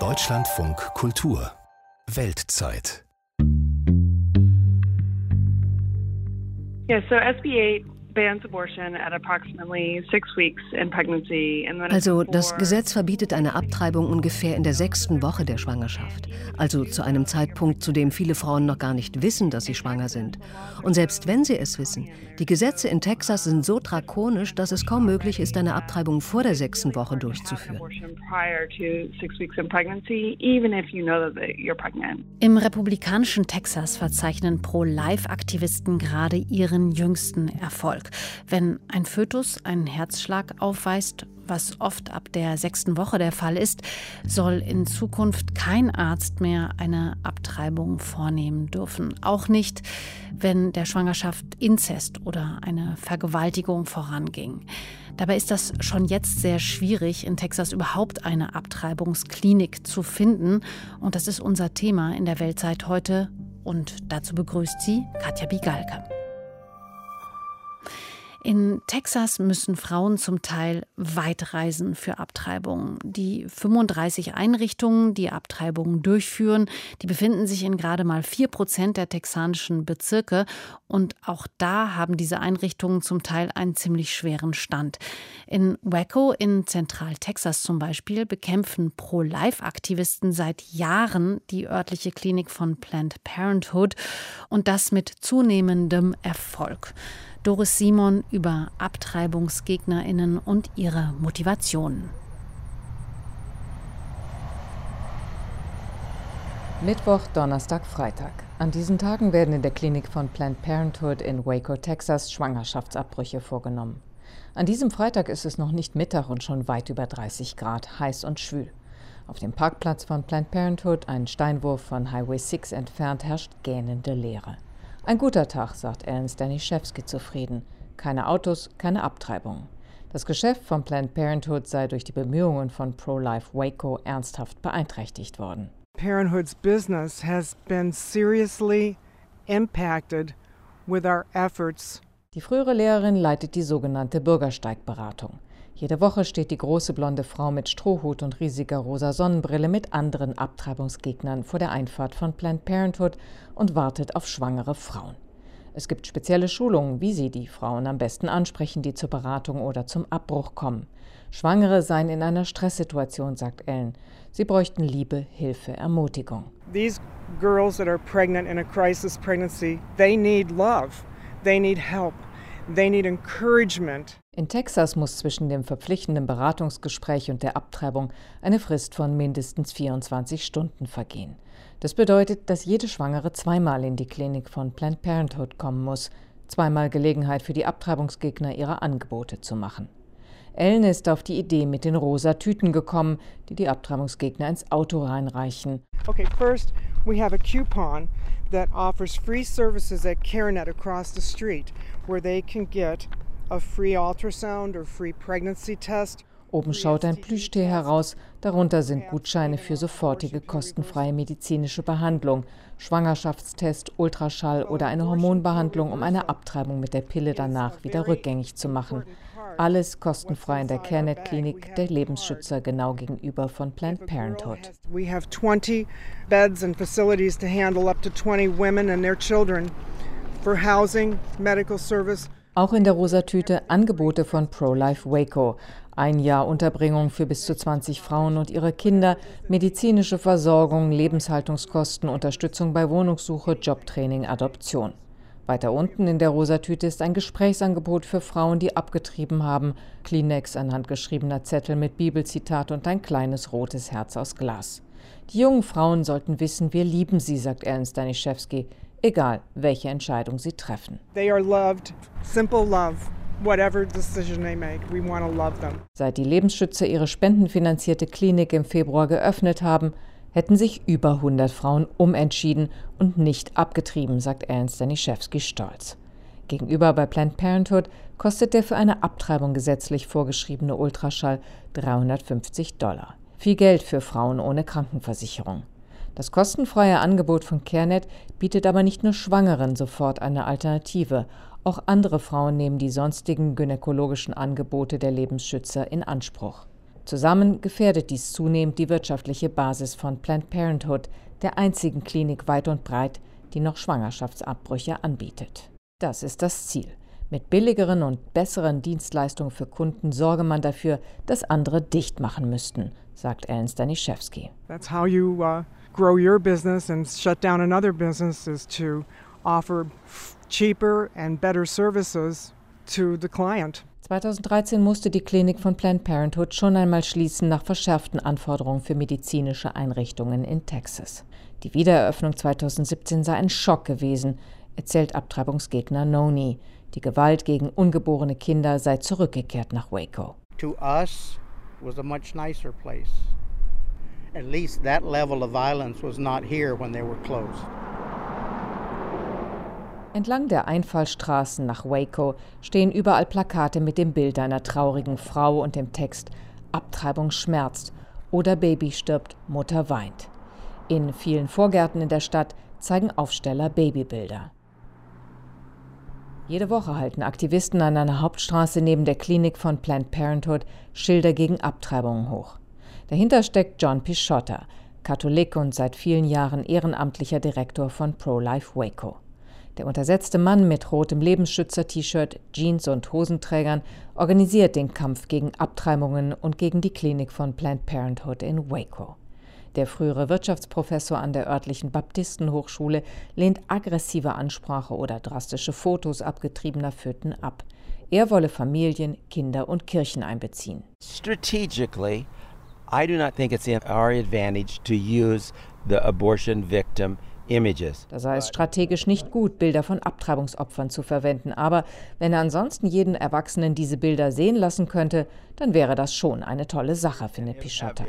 Deutschlandfunk Kultur. Weltzeit. Yeah, so SB 8 Also das Gesetz verbietet eine Abtreibung ungefähr in der sechsten Woche der Schwangerschaft, also zu einem Zeitpunkt, zu dem viele Frauen noch gar nicht wissen, dass sie schwanger sind. Und selbst wenn sie es wissen, die Gesetze in Texas sind so drakonisch, dass es kaum möglich ist, eine Abtreibung vor der sechsten Woche durchzuführen. Im republikanischen Texas verzeichnen Pro-Life-Aktivisten gerade ihren jüngsten Erfolg. Erfolg. Wenn ein Fötus einen Herzschlag aufweist, was oft ab der sechsten Woche der Fall ist, soll in Zukunft kein Arzt mehr eine Abtreibung vornehmen dürfen. Auch nicht, wenn der Schwangerschaft Inzest oder eine Vergewaltigung voranging. Dabei ist das schon jetzt sehr schwierig, in Texas überhaupt eine Abtreibungsklinik zu finden. Und das ist unser Thema in der Weltzeit heute. Und dazu begrüßt sie Katja Bigalke. In Texas müssen Frauen zum Teil weit reisen für Abtreibungen. Die 35 Einrichtungen, die Abtreibungen durchführen, die befinden sich in gerade mal 4 Prozent der texanischen Bezirke. Und auch da haben diese Einrichtungen zum Teil einen ziemlich schweren Stand. In Waco in Zentral-Texas zum Beispiel bekämpfen Pro-Life-Aktivisten seit Jahren die örtliche Klinik von Planned Parenthood und das mit zunehmendem Erfolg. Doris Simon über Abtreibungsgegnerinnen und ihre Motivationen. Mittwoch, Donnerstag, Freitag. An diesen Tagen werden in der Klinik von Planned Parenthood in Waco, Texas, Schwangerschaftsabbrüche vorgenommen. An diesem Freitag ist es noch nicht Mittag und schon weit über 30 Grad, heiß und schwül. Auf dem Parkplatz von Planned Parenthood, einen Steinwurf von Highway 6 entfernt, herrscht gähnende Leere. Ein guter Tag, sagt Ellen Staniszewski zufrieden. Keine Autos, keine Abtreibung. Das Geschäft von Planned Parenthood sei durch die Bemühungen von Pro-Life Waco ernsthaft beeinträchtigt worden. Parenthood's business has been seriously impacted with our efforts. Die frühere Lehrerin leitet die sogenannte Bürgersteigberatung. Jede Woche steht die große blonde Frau mit Strohhut und riesiger rosa Sonnenbrille mit anderen Abtreibungsgegnern vor der Einfahrt von Planned Parenthood und wartet auf schwangere Frauen. Es gibt spezielle Schulungen, wie sie die Frauen am besten ansprechen, die zur Beratung oder zum Abbruch kommen. Schwangere seien in einer Stresssituation, sagt Ellen. Sie bräuchten Liebe, Hilfe, Ermutigung. These girls that are pregnant in a crisis pregnancy, they need love. They need help. They need encouragement. In Texas muss zwischen dem verpflichtenden Beratungsgespräch und der Abtreibung eine Frist von mindestens 24 Stunden vergehen. Das bedeutet, dass jede Schwangere zweimal in die Klinik von Planned Parenthood kommen muss, zweimal Gelegenheit für die Abtreibungsgegner ihre Angebote zu machen. Ellen ist auf die Idee mit den rosa Tüten gekommen, die die Abtreibungsgegner ins Auto reinreichen. Okay, first we have a coupon that offers free services at CareNet across the street where they can get a free ultrasound or free pregnancy test. Oben schaut ein Plüschtier heraus, darunter sind Gutscheine für sofortige kostenfreie medizinische Behandlung, Schwangerschaftstest, Ultraschall oder eine Hormonbehandlung, um eine Abtreibung mit der Pille danach wieder rückgängig zu machen. Alles kostenfrei in der CareNet-Klinik der Lebensschützer genau gegenüber von Planned Parenthood. We have 20 beds and facilities to handle up to 20 women and their children for housing, medical service, auch in der Rosatüte Angebote von Pro-Life Waco. Ein Jahr Unterbringung für bis zu 20 Frauen und ihre Kinder, medizinische Versorgung, Lebenshaltungskosten, Unterstützung bei Wohnungssuche, Jobtraining, Adoption. Weiter unten in der Rosatüte ist ein Gesprächsangebot für Frauen, die abgetrieben haben, Kleenex, ein handgeschriebener Zettel mit Bibelzitat und ein kleines rotes Herz aus Glas. Die jungen Frauen sollten wissen, wir lieben sie, sagt Ernst Staniszewski egal welche Entscheidung sie treffen. They are loved, simple love. Whatever decision they make, we want to love them. Seit die Lebensschützer ihre spendenfinanzierte Klinik im Februar geöffnet haben, hätten sich über 100 Frauen umentschieden und nicht abgetrieben, sagt Ernst Staniszewski stolz. Gegenüber bei Planned Parenthood kostet der für eine Abtreibung gesetzlich vorgeschriebene Ultraschall 350 Dollar. Viel Geld für Frauen ohne Krankenversicherung. Das kostenfreie Angebot von CareNet bietet aber nicht nur Schwangeren sofort eine Alternative. Auch andere Frauen nehmen die sonstigen gynäkologischen Angebote der Lebensschützer in Anspruch. Zusammen gefährdet dies zunehmend die wirtschaftliche Basis von Planned Parenthood, der einzigen Klinik weit und breit, die noch Schwangerschaftsabbrüche anbietet. Das ist das Ziel. Mit billigeren und besseren Dienstleistungen für Kunden sorge man dafür, dass andere dicht machen müssten, sagt Ellen Staniszewski. That's how you uh, grow your business and shut down another business is to offer cheaper and better services to the client. 2013 musste die Klinik von Planned Parenthood schon einmal schließen nach verschärften Anforderungen für medizinische Einrichtungen in Texas. Die Wiedereröffnung 2017 sei ein Schock gewesen, erzählt Abtreibungsgegner Noni. Die Gewalt gegen ungeborene Kinder sei zurückgekehrt nach Waco. To us was a much nicer place. At least that level of violence was not here when they were closed. Entlang der Einfallstraßen nach Waco stehen überall Plakate mit dem Bild einer traurigen Frau und dem Text Abtreibung schmerzt oder Baby stirbt, Mutter weint. In vielen Vorgärten in der Stadt zeigen Aufsteller Babybilder. Jede Woche halten Aktivisten an einer Hauptstraße neben der Klinik von Planned Parenthood Schilder gegen Abtreibungen hoch. Dahinter steckt John Pischotta, Katholik und seit vielen Jahren ehrenamtlicher Direktor von Pro-Life Waco. Der untersetzte Mann mit rotem Lebensschützer-T-Shirt, Jeans und Hosenträgern organisiert den Kampf gegen Abtreibungen und gegen die Klinik von Planned Parenthood in Waco. Der frühere Wirtschaftsprofessor an der örtlichen Baptistenhochschule lehnt aggressive Ansprache oder drastische Fotos abgetriebener Föten ab. Er wolle Familien, Kinder und Kirchen einbeziehen. Strategically, I do not think it's in our advantage to use the abortion victim Images. Da sei es strategisch nicht gut, Bilder von Abtreibungsopfern zu verwenden. Aber wenn er ansonsten jeden Erwachsenen diese Bilder sehen lassen könnte, dann wäre das schon eine tolle Sache, findet Pichotta.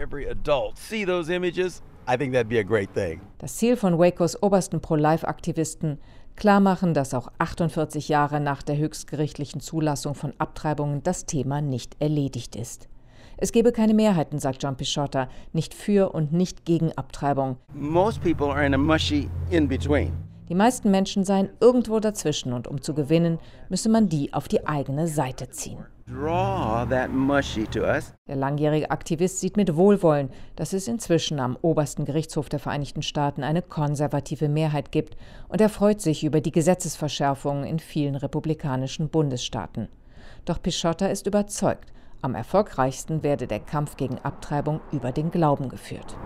Das Ziel von Wacos obersten Pro-Life-Aktivisten klarmachen, dass auch 48 Jahre nach der höchstgerichtlichen Zulassung von Abtreibungen das Thema nicht erledigt ist. Es gebe keine Mehrheiten, sagt John Pischotta, nicht für und nicht gegen Abtreibung. Die meisten Menschen seien irgendwo dazwischen und um zu gewinnen, müsse man die auf die eigene Seite ziehen. Der langjährige Aktivist sieht mit Wohlwollen, dass es inzwischen am obersten Gerichtshof der Vereinigten Staaten eine konservative Mehrheit gibt und er freut sich über die Gesetzesverschärfungen in vielen republikanischen Bundesstaaten. Doch Pischotta ist überzeugt, am erfolgreichsten werde der Kampf gegen Abtreibung über den Glauben geführt.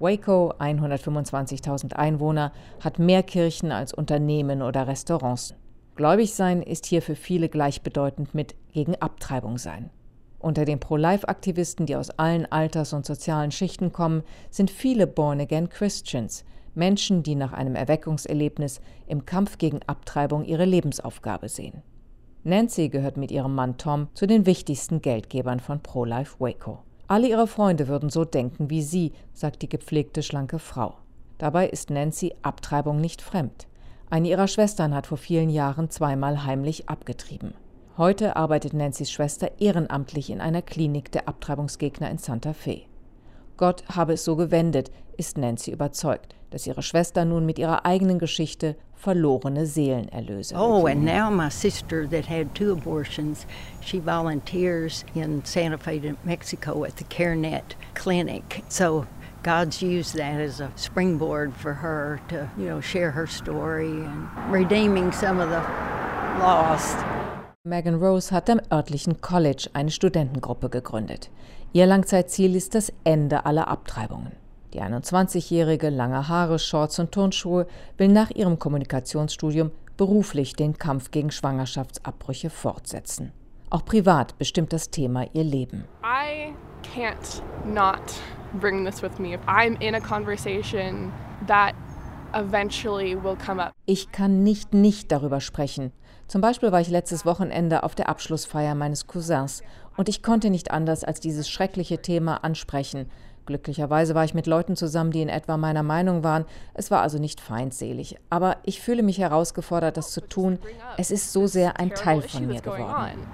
Waco, 125.000 Einwohner, hat mehr Kirchen als Unternehmen oder Restaurants. Gläubig sein ist hier für viele gleichbedeutend mit gegen Abtreibung sein. Unter den Pro-Life-Aktivisten, die aus allen Alters- und sozialen Schichten kommen, sind viele Born-Again Christians, Menschen, die nach einem Erweckungserlebnis im Kampf gegen Abtreibung ihre Lebensaufgabe sehen. Nancy gehört mit ihrem Mann Tom zu den wichtigsten Geldgebern von Pro-Life Waco. Alle ihre Freunde würden so denken wie sie, sagt die gepflegte, schlanke Frau. Dabei ist Nancy Abtreibung nicht fremd. Eine ihrer Schwestern hat vor vielen Jahren zweimal heimlich abgetrieben. Heute arbeitet Nancy's Schwester ehrenamtlich in einer Klinik der Abtreibungsgegner in Santa Fe. Gott habe es so gewendet, ist Nancy überzeugt, dass ihre Schwester nun mit ihrer eigenen Geschichte verlorene Seelen erlöse. Oh, and now my sister that had two abortions, she volunteers in Santa Fe, Mexico at the CareNet clinic. So God's used that as a springboard for her to, you know, share her story and redeeming some of the lost. Megan Rose hat am örtlichen College eine Studentengruppe gegründet. Ihr Langzeitziel ist das Ende aller Abtreibungen. Die 21-jährige, lange Haare, Shorts und Turnschuhe will nach ihrem Kommunikationsstudium beruflich den Kampf gegen Schwangerschaftsabbrüche fortsetzen. Auch privat bestimmt das Thema ihr Leben. I can't not bring this with me. I'm in a conversation that eventually will come up. Ich kann nicht nicht darüber sprechen. Zum Beispiel war ich letztes Wochenende auf der Abschlussfeier meines Cousins und ich konnte nicht anders als dieses schreckliche Thema ansprechen, Glücklicherweise war ich mit Leuten zusammen, die in etwa meiner Meinung waren. Es war also nicht feindselig. Aber ich fühle mich herausgefordert, das zu tun. Es ist so sehr ein Teil von mir geworden.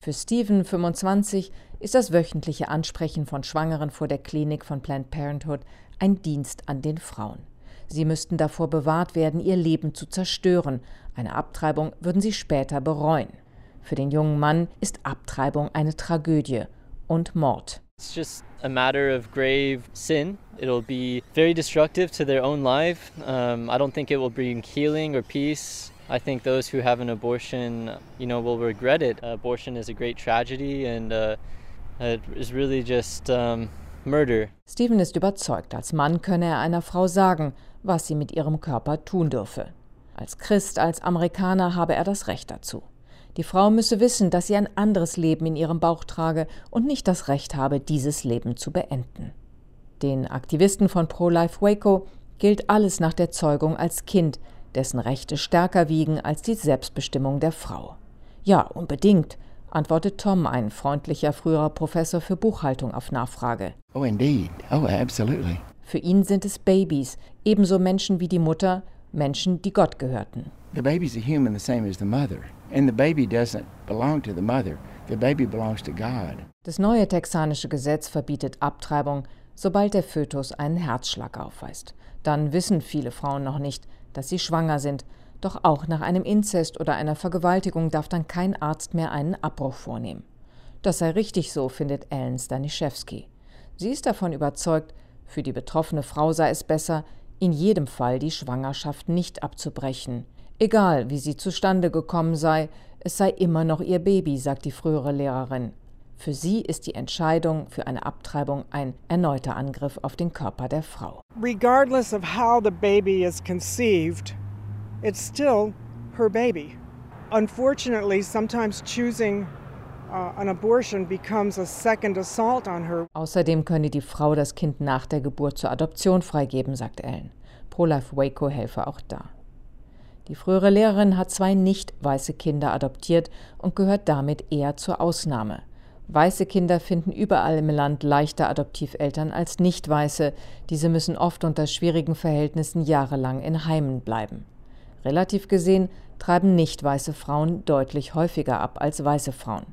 Für Stephen, 25, ist das wöchentliche Ansprechen von Schwangeren vor der Klinik von Planned Parenthood ein Dienst an den Frauen. Sie müssten davor bewahrt werden, ihr Leben zu zerstören. Eine Abtreibung würden sie später bereuen. Für den jungen Mann ist Abtreibung eine Tragödie und Mord. It's just a matter of grave sin. It'll be very destructive to their own life. Um, I don't think it will bring healing or peace. I think those who have an abortion, you know, will regret it. Abortion is a great tragedy and uh, it is really just um, murder. Stephen ist überzeugt, als Mann könne er einer Frau sagen, was sie mit ihrem Körper tun dürfe. Als Christ, als Amerikaner habe er das Recht dazu. Die Frau müsse wissen, dass sie ein anderes Leben in ihrem Bauch trage und nicht das Recht habe, dieses Leben zu beenden. Den Aktivisten von Pro-Life Waco gilt alles nach der Zeugung als Kind, dessen Rechte stärker wiegen als die Selbstbestimmung der Frau. Ja, unbedingt, antwortet Tom, ein freundlicher früherer Professor für Buchhaltung auf Nachfrage. Oh, indeed. Oh, absolutely. Für ihn sind es Babys, ebenso Menschen wie die Mutter, Menschen, die Gott gehörten. The baby's a human the same as the mother. And the baby doesn't belong to the mother. The baby belongs to God. Das neue texanische Gesetz verbietet Abtreibung, sobald der Fötus einen Herzschlag aufweist. Dann wissen viele Frauen noch nicht, dass sie schwanger sind. Doch auch nach einem Inzest oder einer Vergewaltigung darf dann kein Arzt mehr einen Abbruch vornehmen. Das sei richtig so, findet Ellen Staniszewski. Sie ist davon überzeugt, für die betroffene Frau sei es besser, in jedem Fall die Schwangerschaft nicht abzubrechen. Egal, wie sie zustande gekommen sei, es sei immer noch ihr Baby, sagt die frühere Lehrerin. Für sie ist die Entscheidung für eine Abtreibung ein erneuter Angriff auf den Körper der Frau. Regardless of how the baby is conceived, it's still her baby. Unfortunately, sometimes choosing uh, an abortion becomes a second assault on her. Außerdem könne die Frau das Kind nach der Geburt zur Adoption freigeben, sagt Ellen. Pro-Life Waco helfe auch da. Die frühere Lehrerin hat zwei nicht weiße Kinder adoptiert und gehört damit eher zur Ausnahme. Weiße Kinder finden überall im Land leichter Adoptiveltern als nicht weiße. Diese müssen oft unter schwierigen Verhältnissen jahrelang in Heimen bleiben. Relativ gesehen treiben nicht weiße Frauen deutlich häufiger ab als weiße Frauen.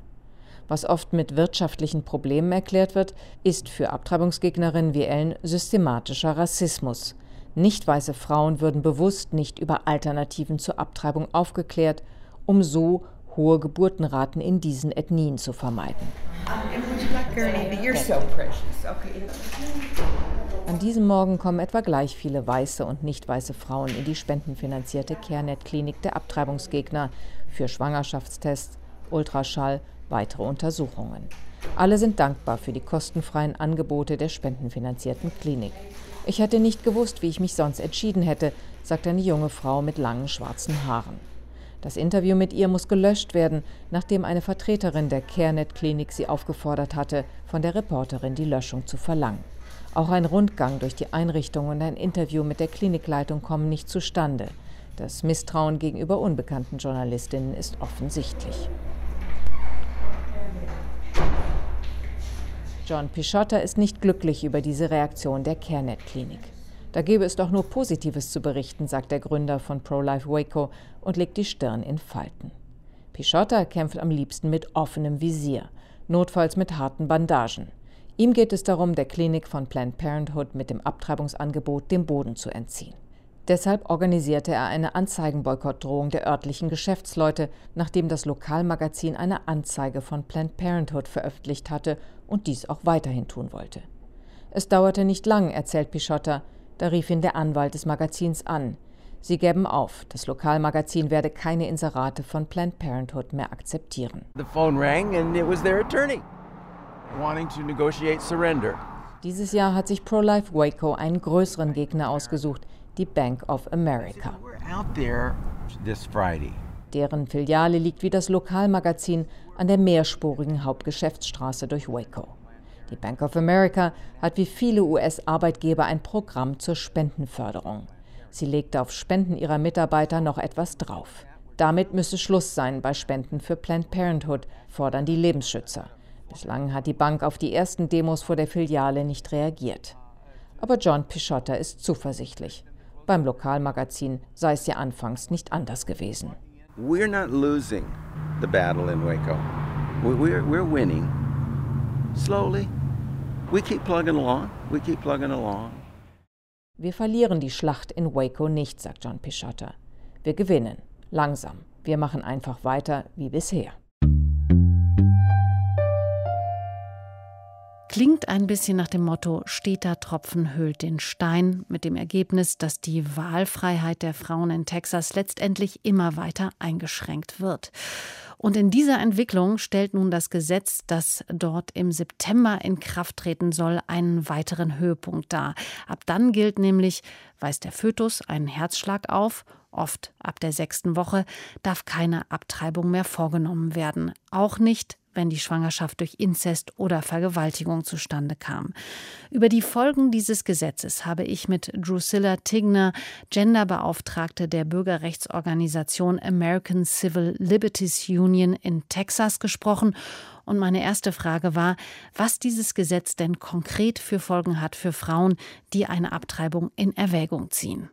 Was oft mit wirtschaftlichen Problemen erklärt wird, ist für Abtreibungsgegnerinnen wie Ellen systematischer Rassismus. Nicht weiße Frauen würden bewusst nicht über Alternativen zur Abtreibung aufgeklärt, um so hohe Geburtenraten in diesen Ethnien zu vermeiden. An diesem Morgen kommen etwa gleich viele weiße und nicht weiße Frauen in die spendenfinanzierte CareNet-Klinik der Abtreibungsgegner für Schwangerschaftstests, Ultraschall, weitere Untersuchungen. Alle sind dankbar für die kostenfreien Angebote der spendenfinanzierten Klinik. Ich hätte nicht gewusst, wie ich mich sonst entschieden hätte, sagt eine junge Frau mit langen schwarzen Haaren. Das Interview mit ihr muss gelöscht werden, nachdem eine Vertreterin der CareNet-Klinik sie aufgefordert hatte, von der Reporterin die Löschung zu verlangen. Auch ein Rundgang durch die Einrichtung und ein Interview mit der Klinikleitung kommen nicht zustande. Das Misstrauen gegenüber unbekannten Journalistinnen ist offensichtlich. John Pichotta ist nicht glücklich über diese Reaktion der CareNet-Klinik. Da gäbe es doch nur Positives zu berichten, sagt der Gründer von Pro-Life Waco und legt die Stirn in Falten. Pichotta kämpft am liebsten mit offenem Visier, notfalls mit harten Bandagen. Ihm geht es darum, der Klinik von Planned Parenthood mit dem Abtreibungsangebot den Boden zu entziehen. Deshalb organisierte er eine Anzeigenboykottdrohung der örtlichen Geschäftsleute, nachdem das Lokalmagazin eine Anzeige von Planned Parenthood veröffentlicht hatte und dies auch weiterhin tun wollte. Es dauerte nicht lang, erzählt Pichotta, da rief ihn der Anwalt des Magazins an. Sie gäben auf, das Lokalmagazin werde keine Inserate von Planned Parenthood mehr akzeptieren. The phone rang and it was their attorney wanting to negotiate surrender. Dieses Jahr hat sich Pro-Life Waco einen größeren Gegner ausgesucht, die Bank of America. Deren Filiale liegt wie das Lokalmagazin an der mehrspurigen Hauptgeschäftsstraße durch Waco. Die Bank of America hat wie viele US-Arbeitgeber ein Programm zur Spendenförderung. Sie legte auf Spenden ihrer Mitarbeiter noch etwas drauf. Damit müsse Schluss sein bei Spenden für Planned Parenthood, fordern die Lebensschützer. Bislang hat die Bank auf die ersten Demos vor der Filiale nicht reagiert. Aber John Pichotta ist zuversichtlich. Beim Lokalmagazin sei es ja anfangs nicht anders gewesen. We're not losing the battle in Waco. We're, we're winning. Slowly. We keep plugging along. We keep plugging along. Wir verlieren die Schlacht in Waco nicht, sagt John Pischotta. Wir gewinnen. Langsam. Wir machen einfach weiter wie bisher. Klingt ein bisschen nach dem Motto, steter Tropfen hüllt den Stein, mit dem Ergebnis, dass die Wahlfreiheit der Frauen in Texas letztendlich immer weiter eingeschränkt wird. Und in dieser Entwicklung stellt nun das Gesetz, das dort im September in Kraft treten soll, einen weiteren Höhepunkt dar. Ab dann gilt nämlich, weist der Fötus einen Herzschlag auf oft ab der sechsten Woche, darf keine Abtreibung mehr vorgenommen werden. Auch nicht, wenn die Schwangerschaft durch Inzest oder Vergewaltigung zustande kam. Über die Folgen dieses Gesetzes habe ich mit Drusilla Tigner, Genderbeauftragte der Bürgerrechtsorganisation American Civil Liberties Union in Texas gesprochen. Und meine erste Frage war, was dieses Gesetz denn konkret für Folgen hat für Frauen, die eine Abtreibung in Erwägung ziehen.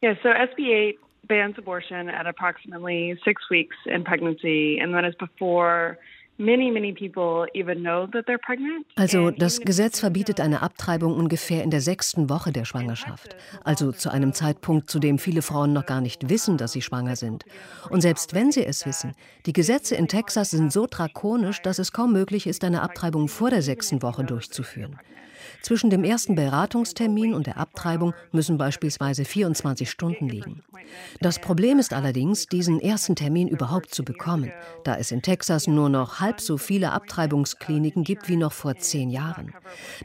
Yeah, so SB 8 bans abortion at approximately six weeks in pregnancy, and that is before also das Gesetz verbietet eine Abtreibung ungefähr in der sechsten Woche der Schwangerschaft, also zu einem Zeitpunkt, zu dem viele Frauen noch gar nicht wissen, dass sie schwanger sind. Und selbst wenn sie es wissen, die Gesetze in Texas sind so drakonisch, dass es kaum möglich ist, eine Abtreibung vor der sechsten Woche durchzuführen. Zwischen dem ersten Beratungstermin und der Abtreibung müssen beispielsweise 24 Stunden liegen. Das Problem ist allerdings, diesen ersten Termin überhaupt zu bekommen, da es in Texas nur noch halb so viele Abtreibungskliniken gibt wie noch vor zehn Jahren.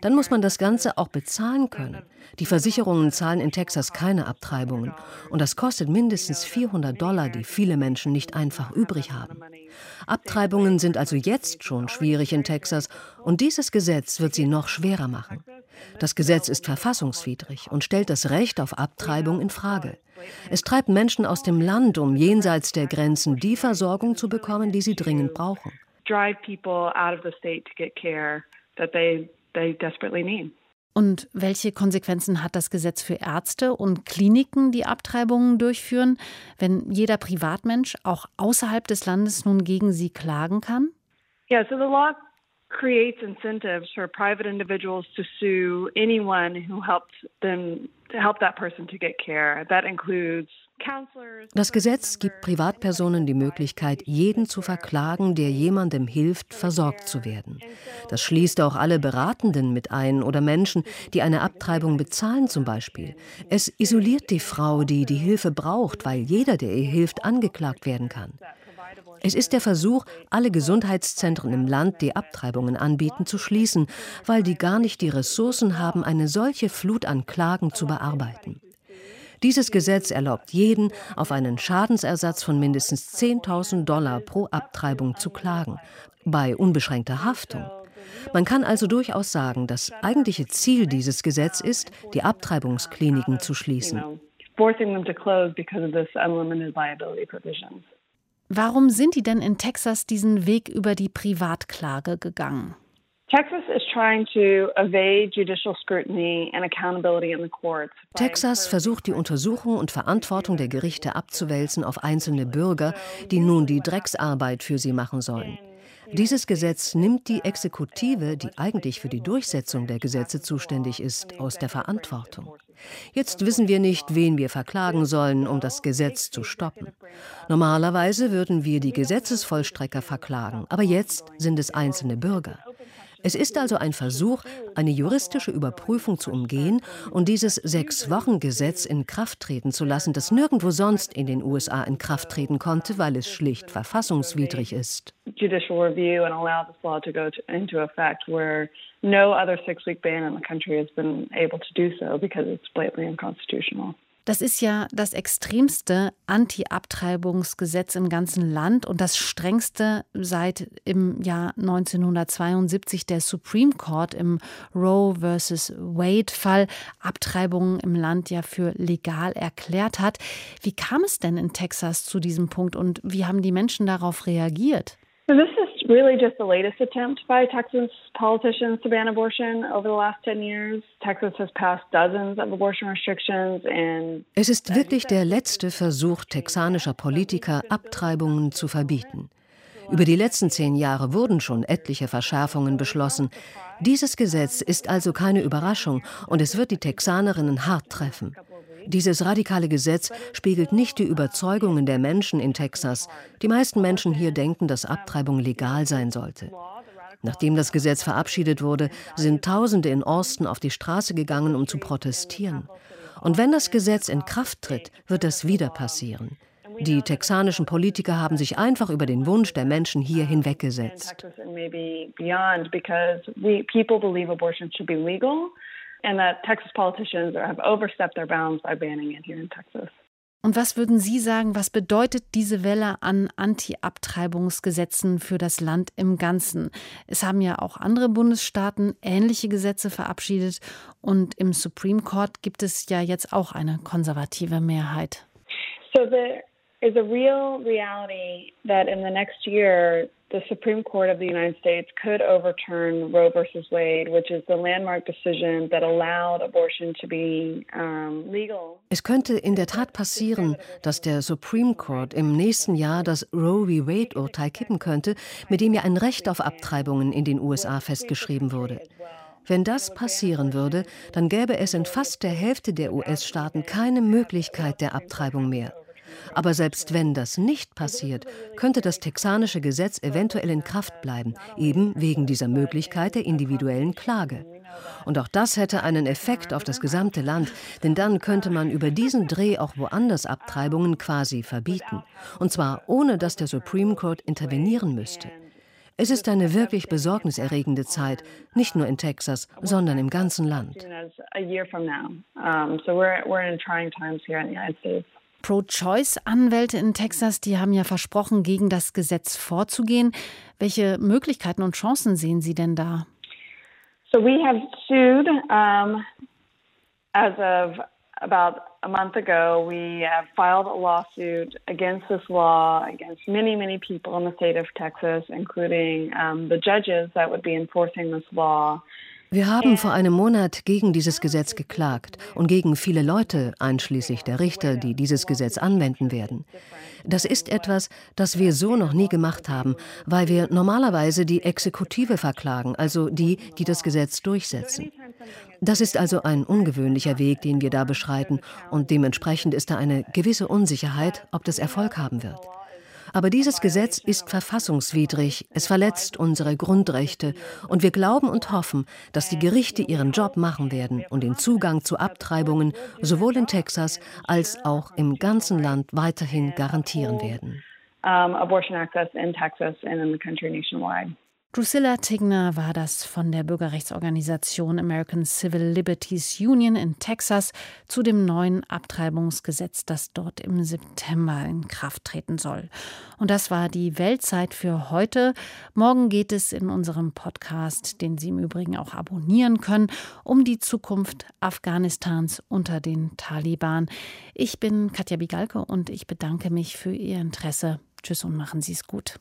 Dann muss man das Ganze auch bezahlen können. Die Versicherungen zahlen in Texas keine Abtreibungen und das kostet mindestens 400 Dollar, die viele Menschen nicht einfach übrig haben. Abtreibungen sind also jetzt schon schwierig in Texas und dieses Gesetz wird sie noch schwerer machen. Das Gesetz ist verfassungswidrig und stellt das Recht auf Abtreibung in Frage. Es treibt Menschen aus dem Land, um jenseits der Grenzen die Versorgung zu bekommen, die sie dringend brauchen. Drive people out of the state to get care that they, they desperately need. Und welche Konsequenzen hat das Gesetz für Ärzte und Kliniken, die Abtreibungen durchführen, wenn jeder Privatmensch auch außerhalb des Landes nun gegen sie klagen kann? Yeah, so the law creates incentives for private individuals to sue anyone who helped them to help that person to get care. That includes das Gesetz gibt Privatpersonen die Möglichkeit, jeden zu verklagen, der jemandem hilft, versorgt zu werden. Das schließt auch alle Beratenden mit ein oder Menschen, die eine Abtreibung bezahlen zum Beispiel. Es isoliert die Frau, die die Hilfe braucht, weil jeder, der ihr hilft, angeklagt werden kann. Es ist der Versuch, alle Gesundheitszentren im Land, die Abtreibungen anbieten, zu schließen, weil die gar nicht die Ressourcen haben, eine solche Flut an Klagen zu bearbeiten. Dieses Gesetz erlaubt jeden, auf einen Schadensersatz von mindestens 10.000 Dollar pro Abtreibung zu klagen, bei unbeschränkter Haftung. Man kann also durchaus sagen, das eigentliche Ziel dieses Gesetzes ist, die Abtreibungskliniken zu schließen. Warum sind die denn in Texas diesen Weg über die Privatklage gegangen? Texas versucht die Untersuchung und Verantwortung der Gerichte abzuwälzen auf einzelne Bürger, die nun die Drecksarbeit für sie machen sollen. Dieses Gesetz nimmt die Exekutive, die eigentlich für die Durchsetzung der Gesetze zuständig ist, aus der Verantwortung. Jetzt wissen wir nicht, wen wir verklagen sollen, um das Gesetz zu stoppen. Normalerweise würden wir die Gesetzesvollstrecker verklagen, aber jetzt sind es einzelne Bürger. Es ist also ein Versuch, eine juristische Überprüfung zu umgehen und dieses Sechs-Wochen-Gesetz in Kraft treten zu lassen, das nirgendwo sonst in den USA in Kraft treten konnte, weil es schlicht verfassungswidrig ist. No other six-week ban in the country has been able to do so because it's blatantly unconstitutional. Das ist ja das extremste Anti-Abtreibungsgesetz im ganzen Land und das strengste seit im Jahr 1972 der Supreme Court im Roe versus Wade-Fall Abtreibungen im Land ja für legal erklärt hat. Wie kam es denn in Texas zu diesem Punkt und wie haben die Menschen darauf reagiert? So this is really just the latest attempt by Texas politicians to ban abortion over the last 10 years. Texas has passed dozens of abortion restrictions and Es ist wirklich der letzte Versuch texanischer Politiker, Abtreibungen zu verbieten. Über die letzten zehn Jahre wurden schon etliche Verschärfungen beschlossen. Dieses Gesetz ist also keine Überraschung und es wird die Texanerinnen hart treffen. Dieses radikale Gesetz spiegelt nicht die Überzeugungen der Menschen in Texas. Die meisten Menschen hier denken, dass Abtreibung legal sein sollte. Nachdem das Gesetz verabschiedet wurde, sind Tausende in Austin auf die Straße gegangen, um zu protestieren. Und wenn das Gesetz in Kraft tritt, wird das wieder passieren. Die texanischen Politiker haben sich einfach über den Wunsch der Menschen hier hinweggesetzt. And that Texas politicians have overstepped their bounds by banning it here in Texas. Und was würden Sie sagen, was bedeutet diese Welle an Anti-Abtreibungsgesetzen für das Land im Ganzen? Es haben ja auch andere Bundesstaaten ähnliche Gesetze verabschiedet und im Supreme Court gibt es ja jetzt auch eine konservative Mehrheit. So there is a real reality that in the next year the Supreme Court of the United States could overturn Roe versus Wade, which is the landmark decision that allowed abortion to be um, legal. Es könnte in der Tat passieren, dass der Supreme Court im nächsten Jahr das Roe v. Wade Urteil kippen könnte, mit dem ja ein Recht auf Abtreibungen in den USA festgeschrieben wurde. Wenn das passieren würde, dann gäbe es in fast der Hälfte der US-Staaten keine Möglichkeit der Abtreibung mehr. Aber selbst wenn das nicht passiert, könnte das texanische Gesetz eventuell in Kraft bleiben, eben wegen dieser Möglichkeit der individuellen Klage. Und auch das hätte einen Effekt auf das gesamte Land, denn dann könnte man über diesen Dreh auch woanders Abtreibungen quasi verbieten. Und zwar ohne dass der Supreme Court intervenieren müsste. Es ist eine wirklich besorgniserregende Zeit, nicht nur in Texas, sondern im ganzen Land. Pro-Choice-Anwälte in Texas, die haben ja versprochen, gegen das Gesetz vorzugehen. Welche Möglichkeiten und Chancen sehen Sie denn da? So we have sued um, as of about a month ago. We have filed a lawsuit against this law against many, many people in the state of Texas, including um, the judges that would be enforcing this law. Wir haben vor einem Monat gegen dieses Gesetz geklagt und gegen viele Leute, einschließlich der Richter, die dieses Gesetz anwenden werden. Das ist etwas, das wir so noch nie gemacht haben, weil wir normalerweise die Exekutive verklagen, also die, die das Gesetz durchsetzen. Das ist also ein ungewöhnlicher Weg, den wir da beschreiten, und dementsprechend ist da eine gewisse Unsicherheit, ob das Erfolg haben wird. Aber dieses Gesetz ist verfassungswidrig, es verletzt unsere Grundrechte und wir glauben und hoffen, dass die Gerichte ihren Job machen werden und den Zugang zu Abtreibungen sowohl in Texas als auch im ganzen Land weiterhin garantieren werden. Um, abortion access in Texas and in the country nationwide. Drusilla Tigner war das von der Bürgerrechtsorganisation American Civil Liberties Union in Texas zu dem neuen Abtreibungsgesetz, das dort im September in Kraft treten soll. Und das war die Weltzeit für heute. Morgen geht es in unserem Podcast, den Sie im Übrigen auch abonnieren können, um die Zukunft Afghanistans unter den Taliban. Ich bin Katja Bigalke und ich bedanke mich für Ihr Interesse. Tschüss und machen Sie es gut.